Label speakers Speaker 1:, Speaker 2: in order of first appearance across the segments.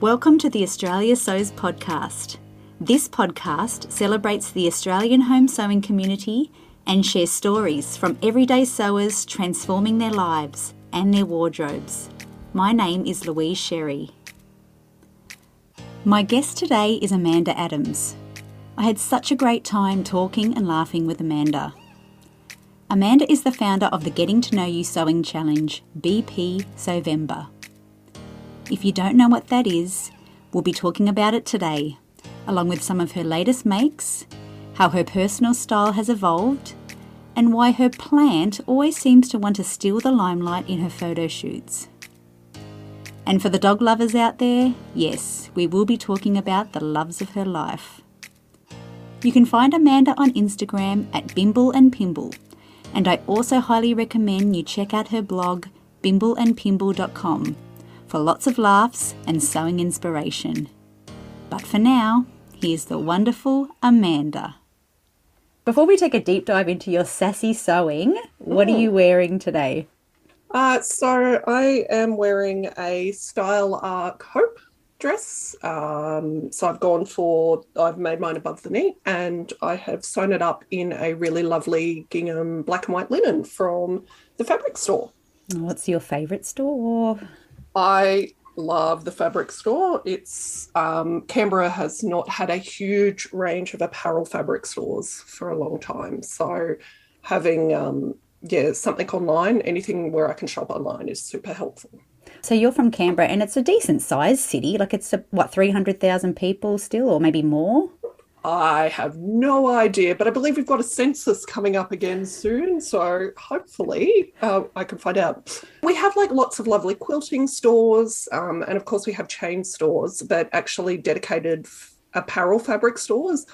Speaker 1: Welcome to the Australia Sews podcast. This podcast celebrates the Australian home sewing community and shares stories from everyday sewers transforming their lives and their wardrobes. My name is Louise Sherry. My guest today is Amanda Adams. I had such a great time talking and laughing with Amanda. Amanda is the founder of the Getting to Know You Sewing Challenge, BP Sewvember. If you don't know what that is, we'll be talking about it today, along with some of her latest makes, how her personal style has evolved, and why her plant always seems to want to steal the limelight in her photo shoots. And for the dog lovers out there, yes, we will be talking about the loves of her life. You can find Amanda on Instagram at Bimble and Pimble, and I also highly recommend you check out her blog bimbleandpimble.com for lots of laughs and sewing inspiration. But for now, here's the wonderful Amanda. Before we take a deep dive into your sassy sewing, what are you wearing today?
Speaker 2: Uh, so I am wearing a Style Arc Hope dress. Um, so I've gone for, I've made mine above the knee and I have sewn it up in a really lovely gingham black and white linen from the fabric store.
Speaker 1: What's your favourite store?
Speaker 2: I love the fabric store. It's um, Canberra has not had a huge range of apparel fabric stores for a long time. So having um, yeah, something online, anything where I can shop online is super helpful.
Speaker 1: So you're from Canberra, and it's a decent sized city. Like it's a, what three hundred thousand people still, or maybe more.
Speaker 2: I have no idea, but I believe we've got a census coming up again soon. So hopefully uh, I can find out. We have like lots of lovely quilting stores. Um, and of course, we have chain stores, but actually dedicated f- apparel fabric stores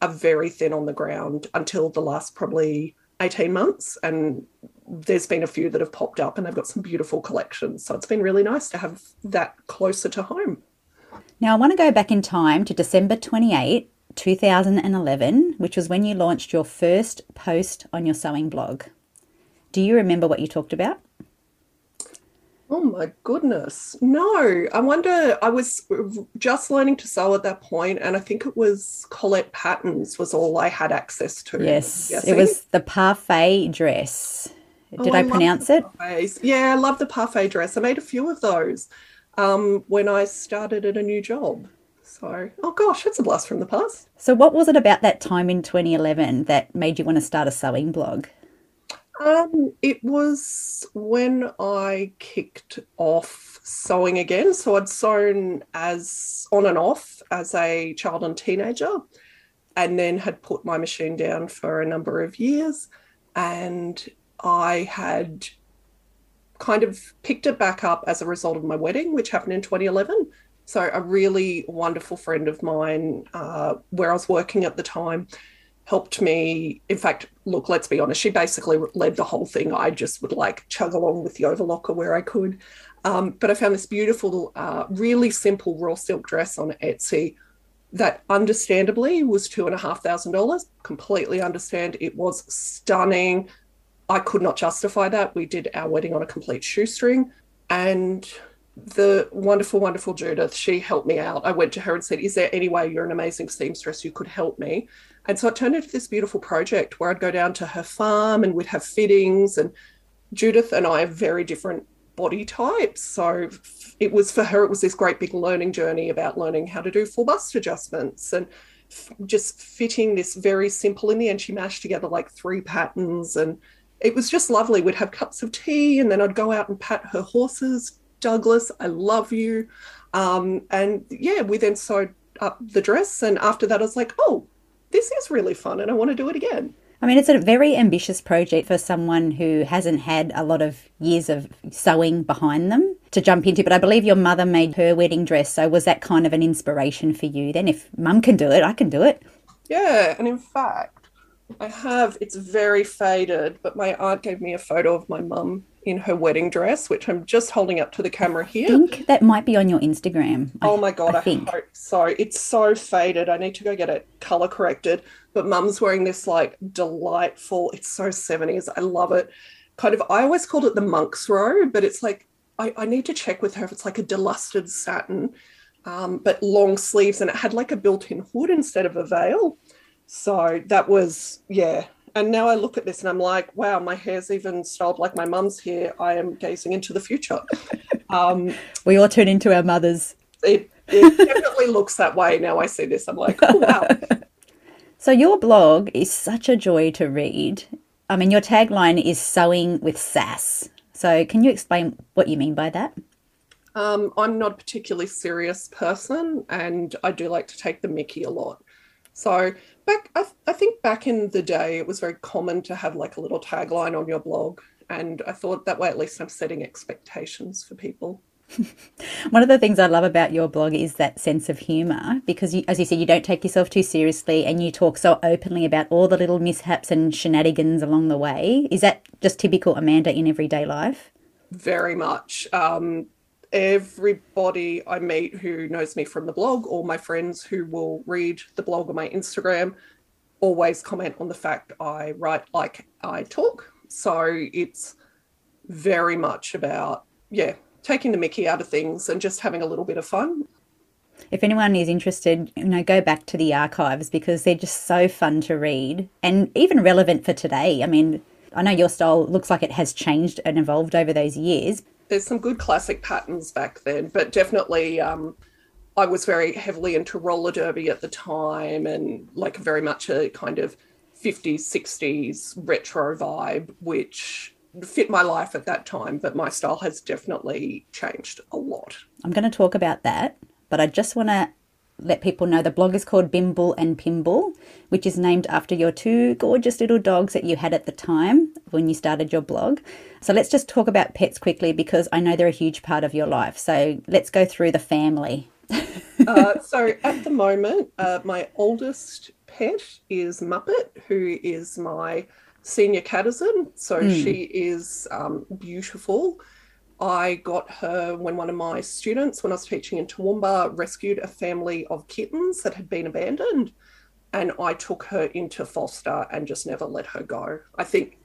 Speaker 2: are very thin on the ground until the last probably 18 months. And there's been a few that have popped up and they've got some beautiful collections. So it's been really nice to have that closer to home.
Speaker 1: Now, I want to go back in time to December 28, 2011, which was when you launched your first post on your sewing blog. Do you remember what you talked about?
Speaker 2: Oh my goodness. No, I wonder. I was just learning to sew at that point, and I think it was Colette Patterns was all I had access to.
Speaker 1: Yes, it was the parfait dress. Did oh, I, I pronounce it?
Speaker 2: Parfaits. Yeah, I love the parfait dress. I made a few of those um, when I started at a new job. So, oh gosh, it's a blast from the past.
Speaker 1: So, what was it about that time in 2011 that made you want to start a sewing blog?
Speaker 2: Um, it was when I kicked off sewing again. So I'd sewn as on and off as a child and teenager, and then had put my machine down for a number of years. And I had kind of picked it back up as a result of my wedding, which happened in 2011. So a really wonderful friend of mine, uh, where I was working at the time, helped me. In fact, look, let's be honest, she basically led the whole thing. I just would like chug along with the overlocker where I could. Um, but I found this beautiful, uh, really simple raw silk dress on Etsy that understandably was two and a half thousand dollars. Completely understand. It was stunning. I could not justify that. We did our wedding on a complete shoestring. And the wonderful, wonderful Judith, she helped me out. I went to her and said, Is there any way you're an amazing seamstress you could help me? And so it turned into this beautiful project where I'd go down to her farm and we'd have fittings. And Judith and I are very different body types. So it was for her, it was this great big learning journey about learning how to do full bust adjustments and just fitting this very simple. In the end, she mashed together like three patterns and it was just lovely. We'd have cups of tea and then I'd go out and pat her horses. Douglas, I love you. Um, and yeah, we then sewed up the dress. And after that, I was like, oh, this is really fun and I want to do it again.
Speaker 1: I mean, it's a very ambitious project for someone who hasn't had a lot of years of sewing behind them to jump into. But I believe your mother made her wedding dress. So was that kind of an inspiration for you? Then, if mum can do it, I can do it.
Speaker 2: Yeah. And in fact, I have, it's very faded, but my aunt gave me a photo of my mum in her wedding dress, which I'm just holding up to the camera here.
Speaker 1: I think that might be on your Instagram.
Speaker 2: Oh my god, I, I think. hope so. It's so faded. I need to go get it color corrected. But mum's wearing this like delightful, it's so 70s. I love it. Kind of I always called it the monk's robe, but it's like I, I need to check with her if it's like a delusted satin. um, but long sleeves, and it had like a built-in hood instead of a veil. So that was yeah. And now I look at this and I'm like, wow, my hair's even styled like my mum's hair. I am gazing into the future. Um,
Speaker 1: we all turn into our mothers.
Speaker 2: It, it definitely looks that way now I see this. I'm like, oh, wow.
Speaker 1: So your blog is such a joy to read. I mean, your tagline is sewing with sass. So can you explain what you mean by that?
Speaker 2: Um, I'm not a particularly serious person, and I do like to take the Mickey a lot. So back, I, I think back in the day, it was very common to have like a little tagline on your blog, and I thought that way at least I'm setting expectations for people.
Speaker 1: One of the things I love about your blog is that sense of humour because, you, as you said, you don't take yourself too seriously and you talk so openly about all the little mishaps and shenanigans along the way. Is that just typical Amanda in everyday life?
Speaker 2: Very much. Um, everybody I meet who knows me from the blog or my friends who will read the blog or my Instagram always comment on the fact I write like I talk. So it's very much about, yeah, taking the mickey out of things and just having a little bit of fun.
Speaker 1: If anyone is interested, you know, go back to the archives because they're just so fun to read and even relevant for today. I mean, I know your style looks like it has changed and evolved over those years.
Speaker 2: There's some good classic patterns back then, but definitely um, I was very heavily into roller derby at the time and like very much a kind of 50s, 60s retro vibe, which fit my life at that time, but my style has definitely changed a lot.
Speaker 1: I'm going to talk about that, but I just want to let people know the blog is called Bimble and Pimble, which is named after your two gorgeous little dogs that you had at the time when you started your blog. So let's just talk about pets quickly because I know they're a huge part of your life. So let's go through the family.
Speaker 2: uh, so at the moment, uh, my oldest pet is Muppet, who is my senior catizen. So mm. she is um, beautiful. I got her when one of my students, when I was teaching in Toowoomba, rescued a family of kittens that had been abandoned. And I took her into foster and just never let her go. I think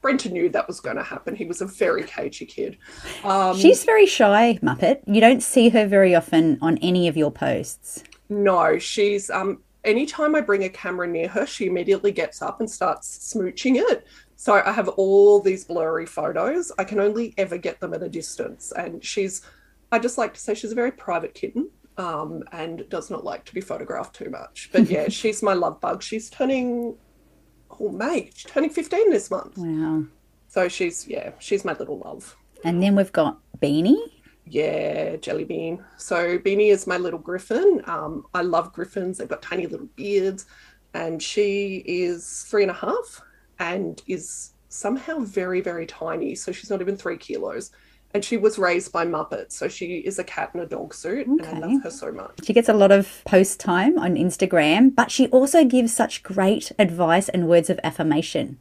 Speaker 2: Brenton knew that was going to happen. He was a very cagey kid.
Speaker 1: Um, She's very shy, Muppet. You don't see her very often on any of your posts.
Speaker 2: No, she's um, anytime I bring a camera near her, she immediately gets up and starts smooching it. So I have all these blurry photos. I can only ever get them at a distance. And she's, I just like to say, she's a very private kitten um, and does not like to be photographed too much. But yeah, she's my love bug. She's turning, oh, May, she's turning 15 this month.
Speaker 1: Wow.
Speaker 2: So she's, yeah, she's my little love.
Speaker 1: And then we've got Beanie.
Speaker 2: Yeah, Jelly Bean. So Beanie is my little griffin. Um, I love griffins. They've got tiny little beards, and she is three and a half and is somehow very, very tiny. So she's not even three kilos. And she was raised by Muppets. So she is a cat in a dog suit. Okay. And I love her so much.
Speaker 1: She gets a lot of post time on Instagram, but she also gives such great advice and words of affirmation.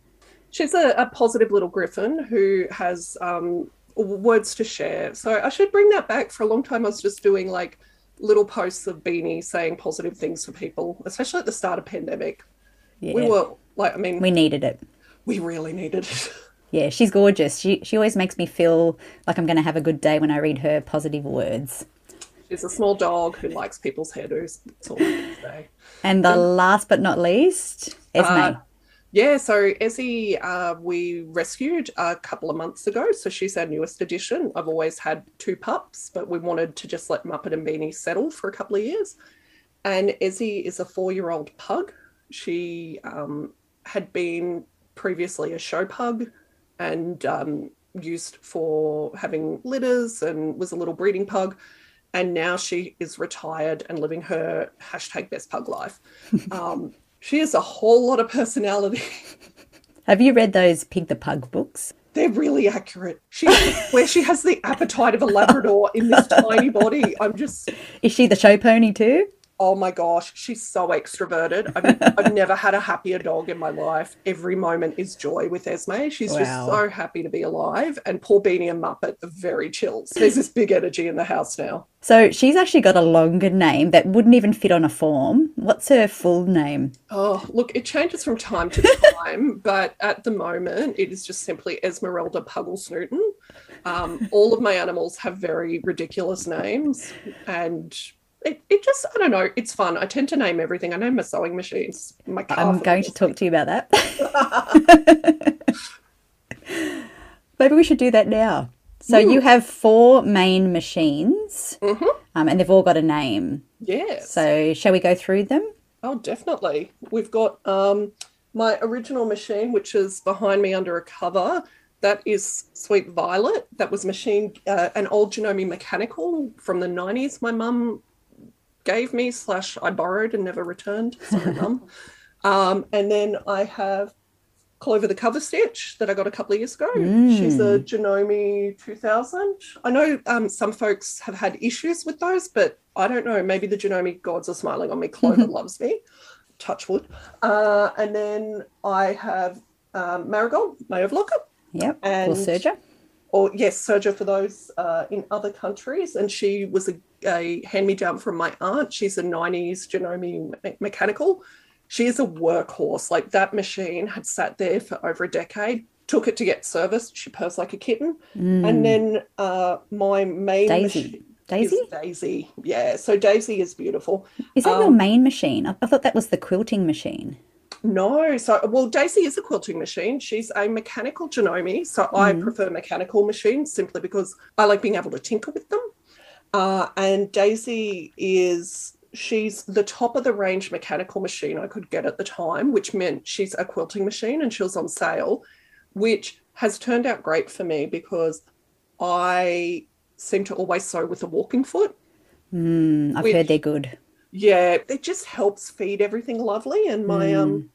Speaker 2: She's a, a positive little griffin who has um, words to share. So I should bring that back. For a long time, I was just doing like little posts of Beanie saying positive things for people, especially at the start of pandemic. Yeah. We were like, I mean,
Speaker 1: we needed it.
Speaker 2: We really needed it.
Speaker 1: Yeah, she's gorgeous. She she always makes me feel like I'm going to have a good day when I read her positive words.
Speaker 2: She's a small dog who likes people's hairdos. That's all I can say.
Speaker 1: And the last but not least, Esme. Uh,
Speaker 2: yeah, so Ezzy, uh, we rescued a couple of months ago. So she's our newest addition. I've always had two pups, but we wanted to just let Muppet and Beanie settle for a couple of years. And Ezzy is a four year old pug. She um, had been previously a show pug and um, used for having litters and was a little breeding pug. And now she is retired and living her hashtag best pug life. Um, she has a whole lot of personality.
Speaker 1: Have you read those Pig the Pug books?
Speaker 2: They're really accurate. She where she has the appetite of a Labrador in this tiny body. I'm just
Speaker 1: Is she the show pony too?
Speaker 2: Oh my gosh, she's so extroverted. I've, I've never had a happier dog in my life. Every moment is joy with Esme. She's wow. just so happy to be alive. And poor Beanie and Muppet are very chills. There's this big energy in the house now.
Speaker 1: So she's actually got a longer name that wouldn't even fit on a form. What's her full name?
Speaker 2: Oh, look, it changes from time to time, but at the moment it is just simply Esmeralda Pugglesnootin. Um, all of my animals have very ridiculous names and it, it just I don't know. It's fun. I tend to name everything. I name my sewing machines. My car
Speaker 1: I'm going to talk to you about that. Maybe we should do that now. So you have four main machines,
Speaker 2: Mhm.
Speaker 1: um, and they've all got a name.
Speaker 2: Yes.
Speaker 1: So shall we go through them?
Speaker 2: Oh, definitely. We've got um, my original machine, which is behind me under a cover. That is Sweet Violet. That was machine, uh, an old Janome mechanical from the 90s. My mum gave me, slash, I borrowed and never returned. Sorry, mum. Um, and then I have Clover the Cover Stitch that I got a couple of years ago. She's a Janome 2000. I know um, some folks have had issues with those, but I don't know. Maybe the Janome gods are smiling on me. Clover loves me. Touch wood. Uh, and then I have um, Marigold, my overlocker.
Speaker 1: Yep.
Speaker 2: And-
Speaker 1: or Serger.
Speaker 2: Or yes, Serger for those uh, in other countries. And she was a, a hand-me-down from my aunt. She's a 90s Janome me- mechanical. She is a workhorse. Like that machine had sat there for over a decade. Took it to get serviced. She purrs like a kitten. And then uh, my main
Speaker 1: Mm. Daisy.
Speaker 2: machine
Speaker 1: Daisy?
Speaker 2: is Daisy. Yeah. So Daisy is beautiful.
Speaker 1: Is that your
Speaker 2: um,
Speaker 1: main machine? I, I thought that was the quilting machine.
Speaker 2: No, so well, Daisy is a quilting machine. She's a mechanical Janome, so I prefer mechanical machines simply because I like being able to tinker with them. Uh, and Daisy is she's the top of the range mechanical machine I could get at the time, which meant she's a quilting machine and she was on sale, which has turned out great for me because I seem to always sew with a walking foot.
Speaker 1: Mm, I've
Speaker 2: Which-
Speaker 1: heard they're good.
Speaker 2: Yeah, it just helps feed everything lovely. And my um,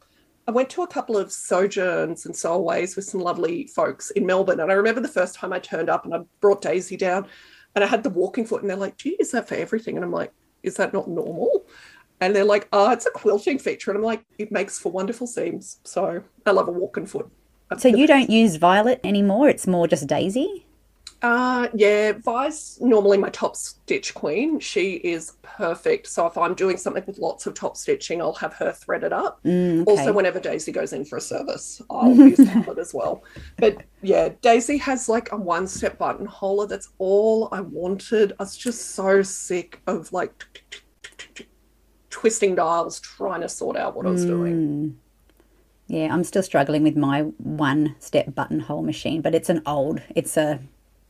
Speaker 2: I went to a couple of sojourns and sowaways with some lovely folks in Melbourne. And I remember the first time I turned up and I brought Daisy down, and I had the walking foot, and they're like, "Do you use that for everything?" And I'm like, "Is that not normal?" And they're like, "Oh, it's a quilting feature." And I'm like, "It makes for wonderful seams." So I love a walking foot.
Speaker 1: So you don't use Violet anymore? It's more just Daisy?
Speaker 2: Uh, yeah, Vi's normally my top stitch queen. She is perfect. So if I'm doing something with lots of top stitching, I'll have her thread it up.
Speaker 1: Mm, okay.
Speaker 2: Also, whenever Daisy goes in for a service, I'll use Violet as well. But yeah, Daisy has like a one step buttonhole. That's all I wanted. I was just so sick of like twisting dials, trying to sort out what I was doing.
Speaker 1: Yeah, I'm still struggling with my one step buttonhole machine, but it's an old, it's a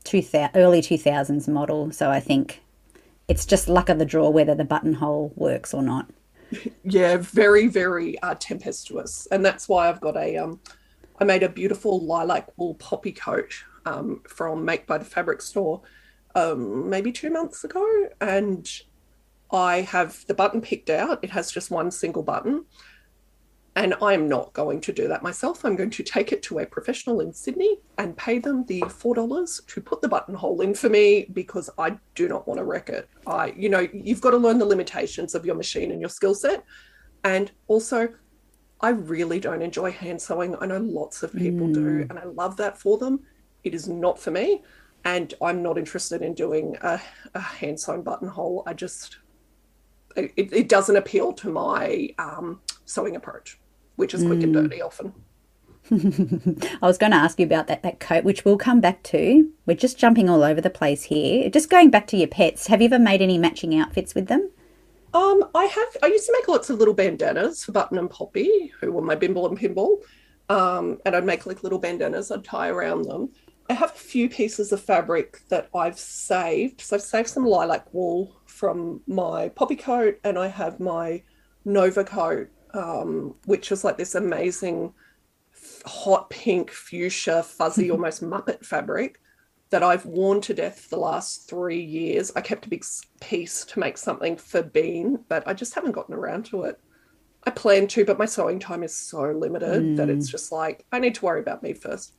Speaker 1: 2000, early 2000s model. So I think it's just luck of the draw whether the buttonhole works or not.
Speaker 2: yeah very very uh, tempestuous and that's why i've got a um i made a beautiful lilac wool poppy coat um from make by the fabric store um maybe two months ago and i have the button picked out it has just one single button and i'm not going to do that myself. I'm going to take it to a professional in sydney and pay them the four dollars to put the buttonhole in for me because i do not want to wreck it. I you know you've got to learn the limitations of your machine and your skill set. And also i really don't enjoy hand sewing. I know lots of people do and i love that for them. It is not for me and i'm not interested in doing a, a hand sewn buttonhole. I just it, it doesn't appeal to my um, sewing approach which is quick and dirty often
Speaker 1: I was going to ask you about that, that coat, which we'll come back to. We're just jumping all over the place here. Just going back to your pets, have you ever made any matching outfits with them?
Speaker 2: Um, I have. I used to make lots of little bandanas for Button and Poppy, who were my Bimble and Pimble, um, and I'd make like little bandanas I'd tie around them. I have a few pieces of fabric that I've saved. So I've saved some lilac wool from my poppy coat, and I have my Nova coat, um, which is like this amazing hot pink fuchsia, fuzzy, almost Muppet fabric that I've worn to death for the last three years. I kept a big piece to make something for Bean, but I just haven't gotten around to it. I plan to, but my sewing time is so limited that it's just like I need to worry about me first.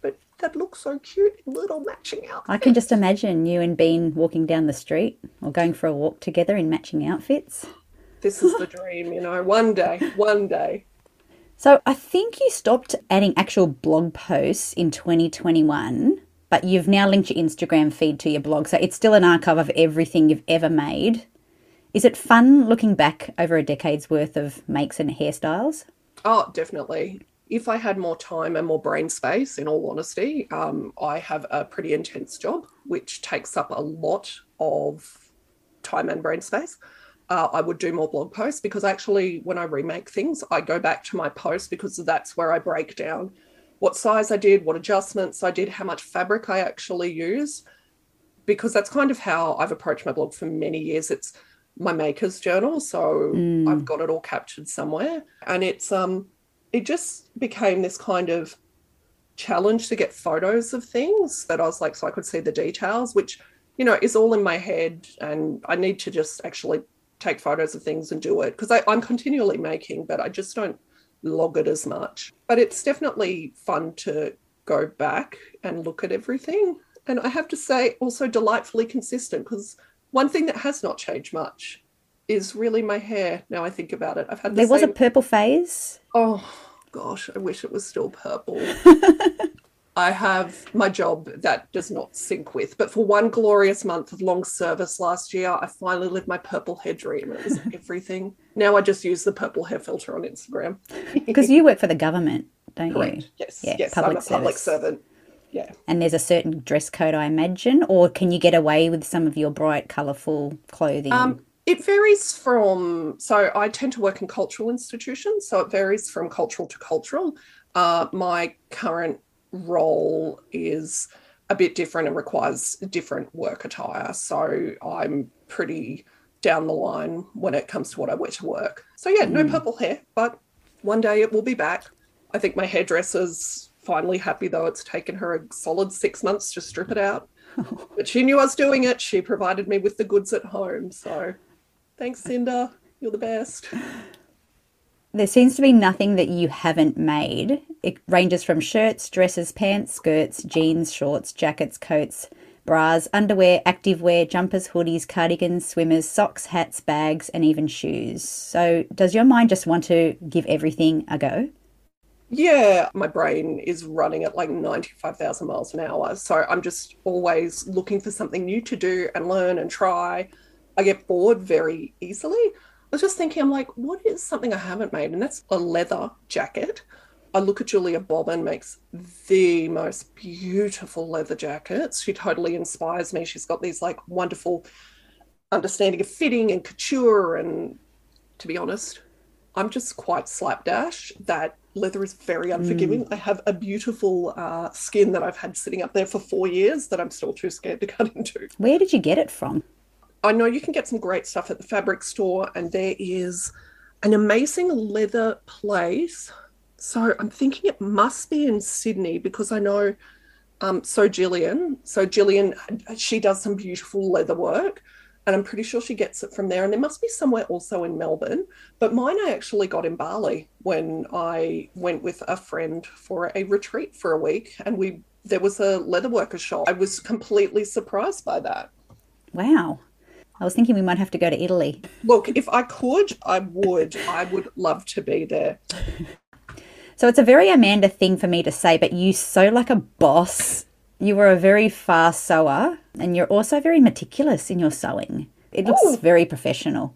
Speaker 2: But that looks so cute little matching outfits.
Speaker 1: I can just imagine you and Bean walking down the street or going for a walk together in matching outfits.
Speaker 2: This is the dream, you know. One day, one day.
Speaker 1: So I think you stopped adding actual blog posts in 2021, but you've now linked your Instagram feed to your blog. So it's still an archive of everything you've ever made. Is it fun looking back over a decade's worth of makes and hairstyles?
Speaker 2: Oh, definitely. If I had more time and more brain space, in all honesty, um, I have a pretty intense job, which takes up a lot of time and brain space, uh, I would do more blog posts because actually, when I remake things, I go back to my post because that's where I break down what size I did, what adjustments I did, how much fabric I actually use, because that's kind of how I've approached my blog for many years. It's my maker's journal, so
Speaker 1: Mm.
Speaker 2: I've got it all captured somewhere, and it's um, it just became this kind of challenge to get photos of things that I was like, so I could see the details, which you know is all in my head, and I need to just actually take photos of things and do it because I'm continually making, but I just don't log it as much. But it's definitely fun to go back and look at everything. And I have to say, also delightfully consistent because one thing that has not changed much is really my hair. Now I think about it, I've had the
Speaker 1: There was a purple phase.
Speaker 2: Oh gosh, I wish it was still purple. I have my job that does not sync with, but for one glorious month of long service last year, I finally lived my purple hair dream. It was everything. Now I just use the purple hair filter on Instagram.
Speaker 1: Because you work for the government, don't you?
Speaker 2: Correct. Yes.
Speaker 1: Yeah,
Speaker 2: yes.
Speaker 1: public
Speaker 2: I'm a public servant. Yeah.
Speaker 1: And there's a certain dress code, I imagine, or can you get away with some of your bright, colourful clothing?
Speaker 2: Um, it varies from, so I tend to work in cultural institutions, so it varies from cultural to cultural. Uh, my current role is a bit different and requires different work attire. So I'm pretty down the line when it comes to what I wear to work. So yeah, no hmm. purple hair, but one day it will be back. I think my hairdresser's finally happy though it's taken her a solid six months to strip it out. but she knew I was doing it. She provided me with the goods at home. So thanks, Cinder. You're the best.
Speaker 1: there seems to be nothing that you haven't made. It ranges from shirts, dresses, pants, skirts, jeans, shorts, jackets, coats, bras, underwear, activewear, jumpers, hoodies, cardigans, swimmers, socks, hats, bags, and even shoes. So, does your mind just want to give everything a go?
Speaker 2: Yeah, my brain is running at like 95,000 miles an hour. So I'm just always looking for something new to do and learn and try. I get bored very easily. I was just thinking, I'm like, what is something I haven't made? And that's a leather jacket. I look at Julia Bobbin makes the most beautiful leather jackets. She totally inspires me. She's got these like wonderful understanding of fitting and couture. And to be honest, I'm just quite slapdash that leather is very unforgiving. I have a beautiful uh, skin that I've had sitting up there for four years that I'm still too scared to cut into.
Speaker 1: Where did you get it from?
Speaker 2: I know you can get some great stuff at the fabric store, and there is an amazing leather place. So I'm thinking it must be in Sydney because I know. Um, so Gillian, so Gillian, she does some beautiful leather work, and I'm pretty sure she gets it from there. And there must be somewhere also in Melbourne, but mine I actually got in Bali when I went with a friend for a retreat for a week, and we there was a leatherworker shop. I was completely surprised by that.
Speaker 1: Wow. I was thinking we might have to go to Italy.
Speaker 2: Look, if I could, I would. I would love to be there.
Speaker 1: So it's a very Amanda thing for me to say, but you sew like a boss. You are a very fast sewer, and you're also very meticulous in your sewing. It looks
Speaker 2: Oh.
Speaker 1: very professional.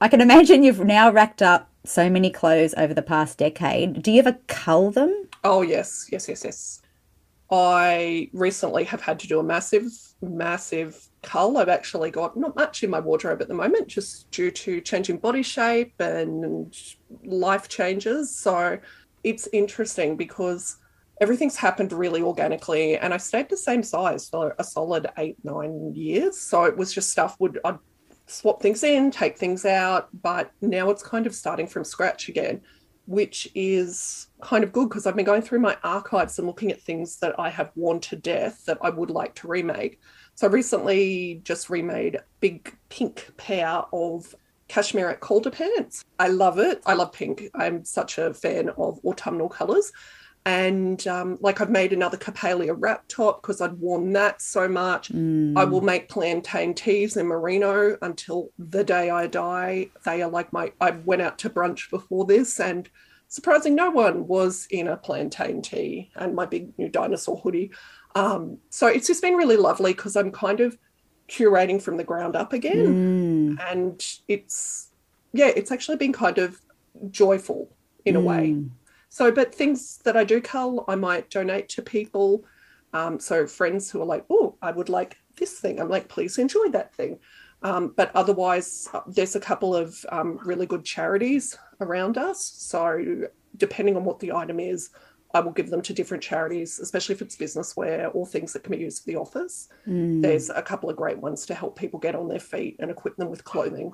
Speaker 1: I can imagine you've now racked up so many clothes over the past decade. Do you ever cull them?
Speaker 2: Oh, yes, yes, yes, yes. I recently have had to do a massive, massive cull. I've actually got not much in my wardrobe at the moment, just due to changing body shape and life changes. So it's interesting because everything's happened really organically and I stayed the same size for a solid eight, nine years. So it was just stuff would I'd swap things in, take things out, but now it's kind of starting from scratch again which is kind of good because I've been going through my archives and looking at things that I have worn to death that I would like to remake. So I recently just remade a big pink pair of Cashmerette Calder pants. I love it. I love pink. I'm such a fan of autumnal colours. And um, like I've made another Capalia wrap top because I'd worn that so much. I will make plantain tees in merino until the day I die. They are like my. I went out to brunch before this, and surprising no one was in a plantain tee and my big new dinosaur hoodie. Um, so it's just been really lovely because I'm kind of curating from the ground up again,
Speaker 1: Mm.
Speaker 2: and it's yeah, it's actually been kind of joyful in a way. So, but things that I do cull, I might donate to people. Um, so friends who are like, oh, I would like this thing. I'm like, please enjoy that thing. Um, but otherwise, uh, there's a couple of um, really good charities around us. So, depending on what the item is, I will give them to different charities, especially if it's business wear or things that can be used for the office. Mm. There's a couple of great ones to help people get on their feet and equip them with clothing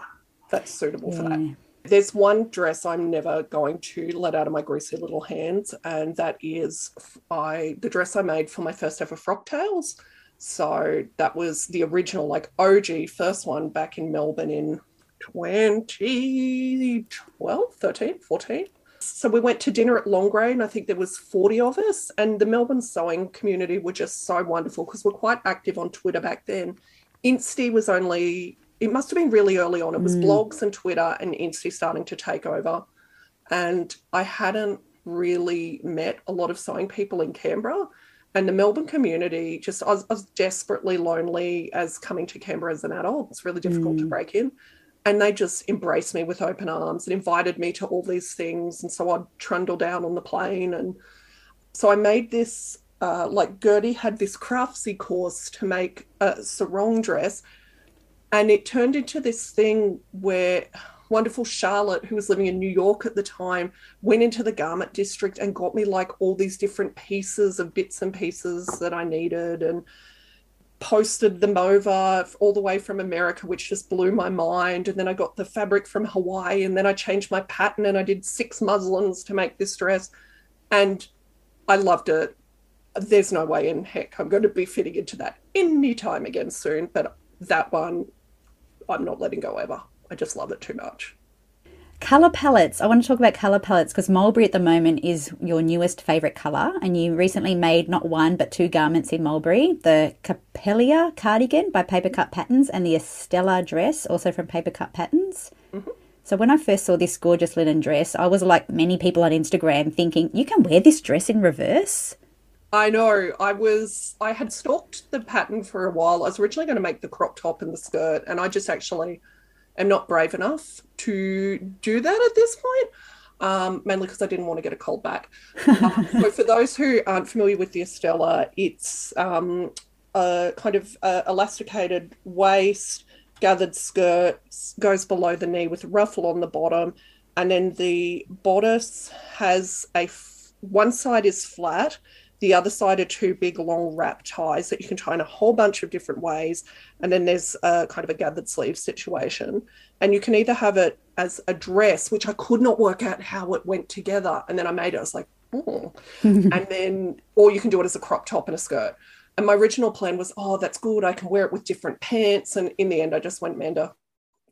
Speaker 2: that's suitable yeah. for that. There's one dress I'm never going to let out of my greasy little hands, and that is I the dress I made for my first ever Frocktails. So that was the original, like OG first one back in Melbourne in 2012, 13, 14. So we went to dinner at Longrain. I think there was 40 of us, and the Melbourne sewing community were just so wonderful because we're quite active on Twitter back then. Insty was only it must have been really early on. It was mm. blogs and Twitter and Insta starting to take over. And I hadn't really met a lot of sewing people in Canberra. And the Melbourne community, just I was, I was desperately lonely as coming to Canberra as an adult. It's really difficult mm. to break in. And they just embraced me with open arms and invited me to all these things. And so I'd trundle down on the plane. And so I made this, uh, like Gertie had this craftsy course to make a sarong dress and it turned into this thing where wonderful Charlotte, who was living in New York at the time, went into the garment district and got me like all these different pieces of bits and pieces that I needed and posted them over all the way from America, which just blew my mind. And then I got the fabric from Hawaii and then I changed my pattern and I did six muslins to make this dress. And I loved it. There's no way in heck I'm going to be fitting into that anytime again soon, but that one I'm not letting go ever. I just love it too much.
Speaker 1: Color palettes. I want to talk about color palettes because mulberry at the moment is your newest favorite color, and you recently made not one but two garments in mulberry: the Capelia cardigan by Paper Cut Patterns and the Estella dress, also from Paper Cut Patterns. Mm-hmm. So when I first saw this gorgeous linen dress, I was like many people on Instagram, thinking you can wear this dress in reverse.
Speaker 2: I know. I was I had stalked the pattern for a while. I was originally going to make the crop top and the skirt, and I just actually am not brave enough to do that at this point. Um, mainly because I didn't want to get a cold back. uh, so for those who aren't familiar with the Estella, it's um, a kind of uh, elasticated waist, gathered skirt, goes below the knee with a ruffle on the bottom, and then the bodice has a f- one side is flat the other side are two big long wrap ties that you can tie in a whole bunch of different ways. And then there's a kind of a gathered sleeve situation. And you can either have it as a dress, which I could not work out how it went together. And then I made it, I was like, oh. and then, or you can do it as a crop top and a skirt. And my original plan was, oh, that's good. I can wear it with different pants. And in the end, I just went, Amanda,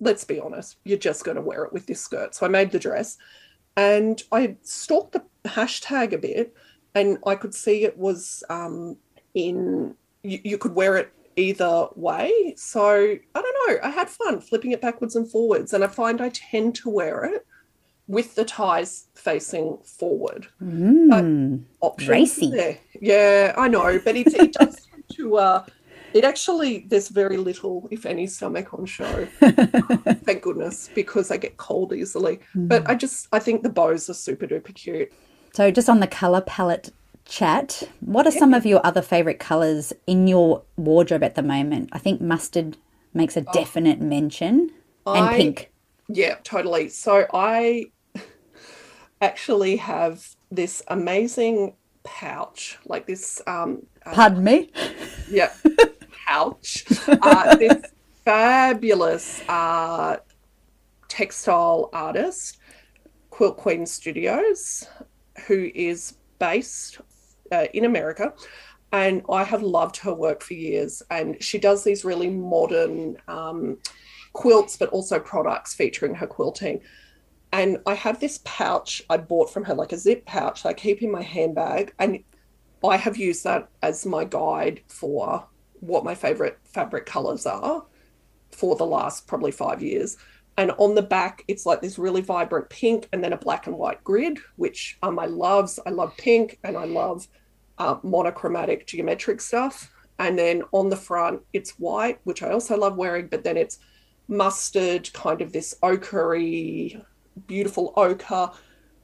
Speaker 2: let's be honest, you're just going to wear it with this skirt. So I made the dress and I stalked the hashtag a bit and I could see it was um, in you, you could wear it either way. So I don't know. I had fun flipping it backwards and forwards, and I find I tend to wear it with the ties facing forward.
Speaker 1: Mm, racy.
Speaker 2: There. Yeah, I know, but it, it does to. Uh, it actually there's very little, if any, stomach on show. Thank goodness, because I get cold easily. Mm. But I just I think the bows are super duper cute.
Speaker 1: So, just on the colour palette chat, what are some of your other favourite colours in your wardrobe at the moment? I think mustard makes a oh. definite mention, and I, pink.
Speaker 2: Yeah, totally. So, I actually have this amazing pouch, like this. Um,
Speaker 1: uh, Pardon me?
Speaker 2: Yeah, pouch. Uh, this fabulous uh, textile artist, Quilt Queen Studios who is based uh, in America. And I have loved her work for years. And she does these really modern um, quilts, but also products featuring her quilting. And I have this pouch I bought from her, like a zip pouch that I keep in my handbag. And I have used that as my guide for what my favorite fabric colors are for the last probably five years. And on the back, it's like this really vibrant pink and then a black and white grid, which are my loves. I love pink and I love uh, monochromatic geometric stuff. And then on the front, it's white, which I also love wearing, but then it's mustard, kind of this ochre beautiful ochre,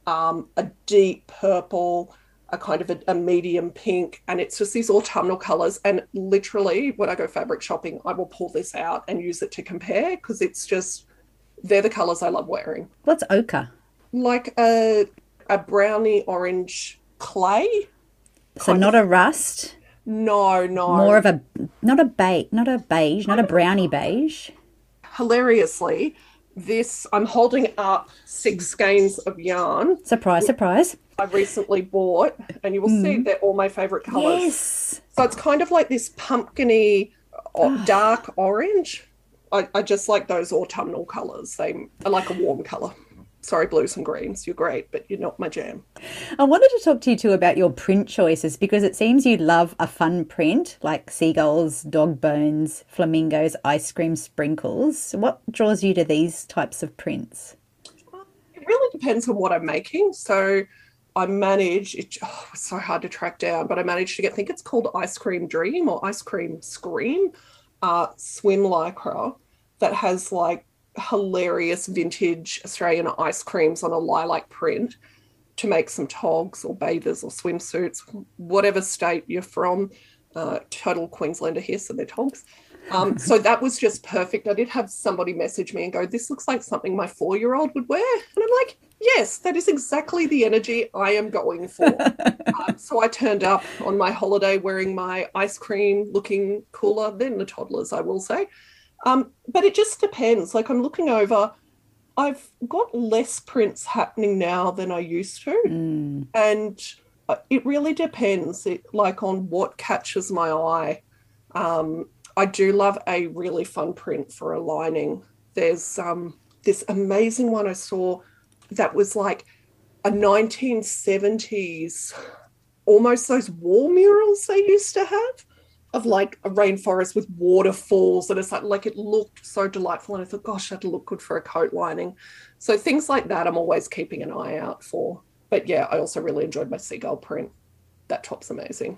Speaker 2: um, a deep purple, a kind of a, a, medium pink, and it's just these autumnal colors. And literally, when I go fabric shopping, I will pull this out and use it to compare because it's just they're the colors I love wearing.
Speaker 1: What's ochre?
Speaker 2: Like a a browny orange clay.
Speaker 1: So not a rust.
Speaker 2: No, no.
Speaker 1: More of a not a beige, not a beige, not a browny beige.
Speaker 2: Hilariously, this I'm holding up six skeins of yarn.
Speaker 1: Surprise, surprise.
Speaker 2: I recently bought, and you will mm. see they're all my favorite colors.
Speaker 1: Yes.
Speaker 2: So it's kind of like this pumpkiny, dark orange. I, I just like those autumnal colors. They I like a warm color sorry, blues and greens, you're great, but you're not my jam.
Speaker 1: I wanted to talk to you too about your print choices because it seems you love a fun print like seagulls, dog bones, flamingos, ice cream sprinkles. What draws you to these types of prints?
Speaker 2: It really depends on what I'm making. So I manage, it, oh, it's so hard to track down, but I managed to get, I think it's called Ice Cream Dream or Ice Cream Scream uh, swim lycra that has like hilarious vintage Australian ice creams on a lilac print to make some togs or bathers or swimsuits, whatever state you're from. Uh, total Queenslander here, so they're togs. Um, so that was just perfect. I did have somebody message me and go, This looks like something my four year old would wear. And I'm like, Yes, that is exactly the energy I am going for. um, so I turned up on my holiday wearing my ice cream looking cooler than the toddlers, I will say. Um, but it just depends. Like I'm looking over, I've got less prints happening now than I used to,
Speaker 1: mm.
Speaker 2: and uh, it really depends. It, like on what catches my eye. Um, I do love a really fun print for a lining. There's um, this amazing one I saw that was like a 1970s, almost those wall murals they used to have of like a rainforest with waterfalls and it's like, like it looked so delightful and I thought gosh that'd look good for a coat lining. So things like that I'm always keeping an eye out for. But yeah I also really enjoyed my seagull print. That top's amazing.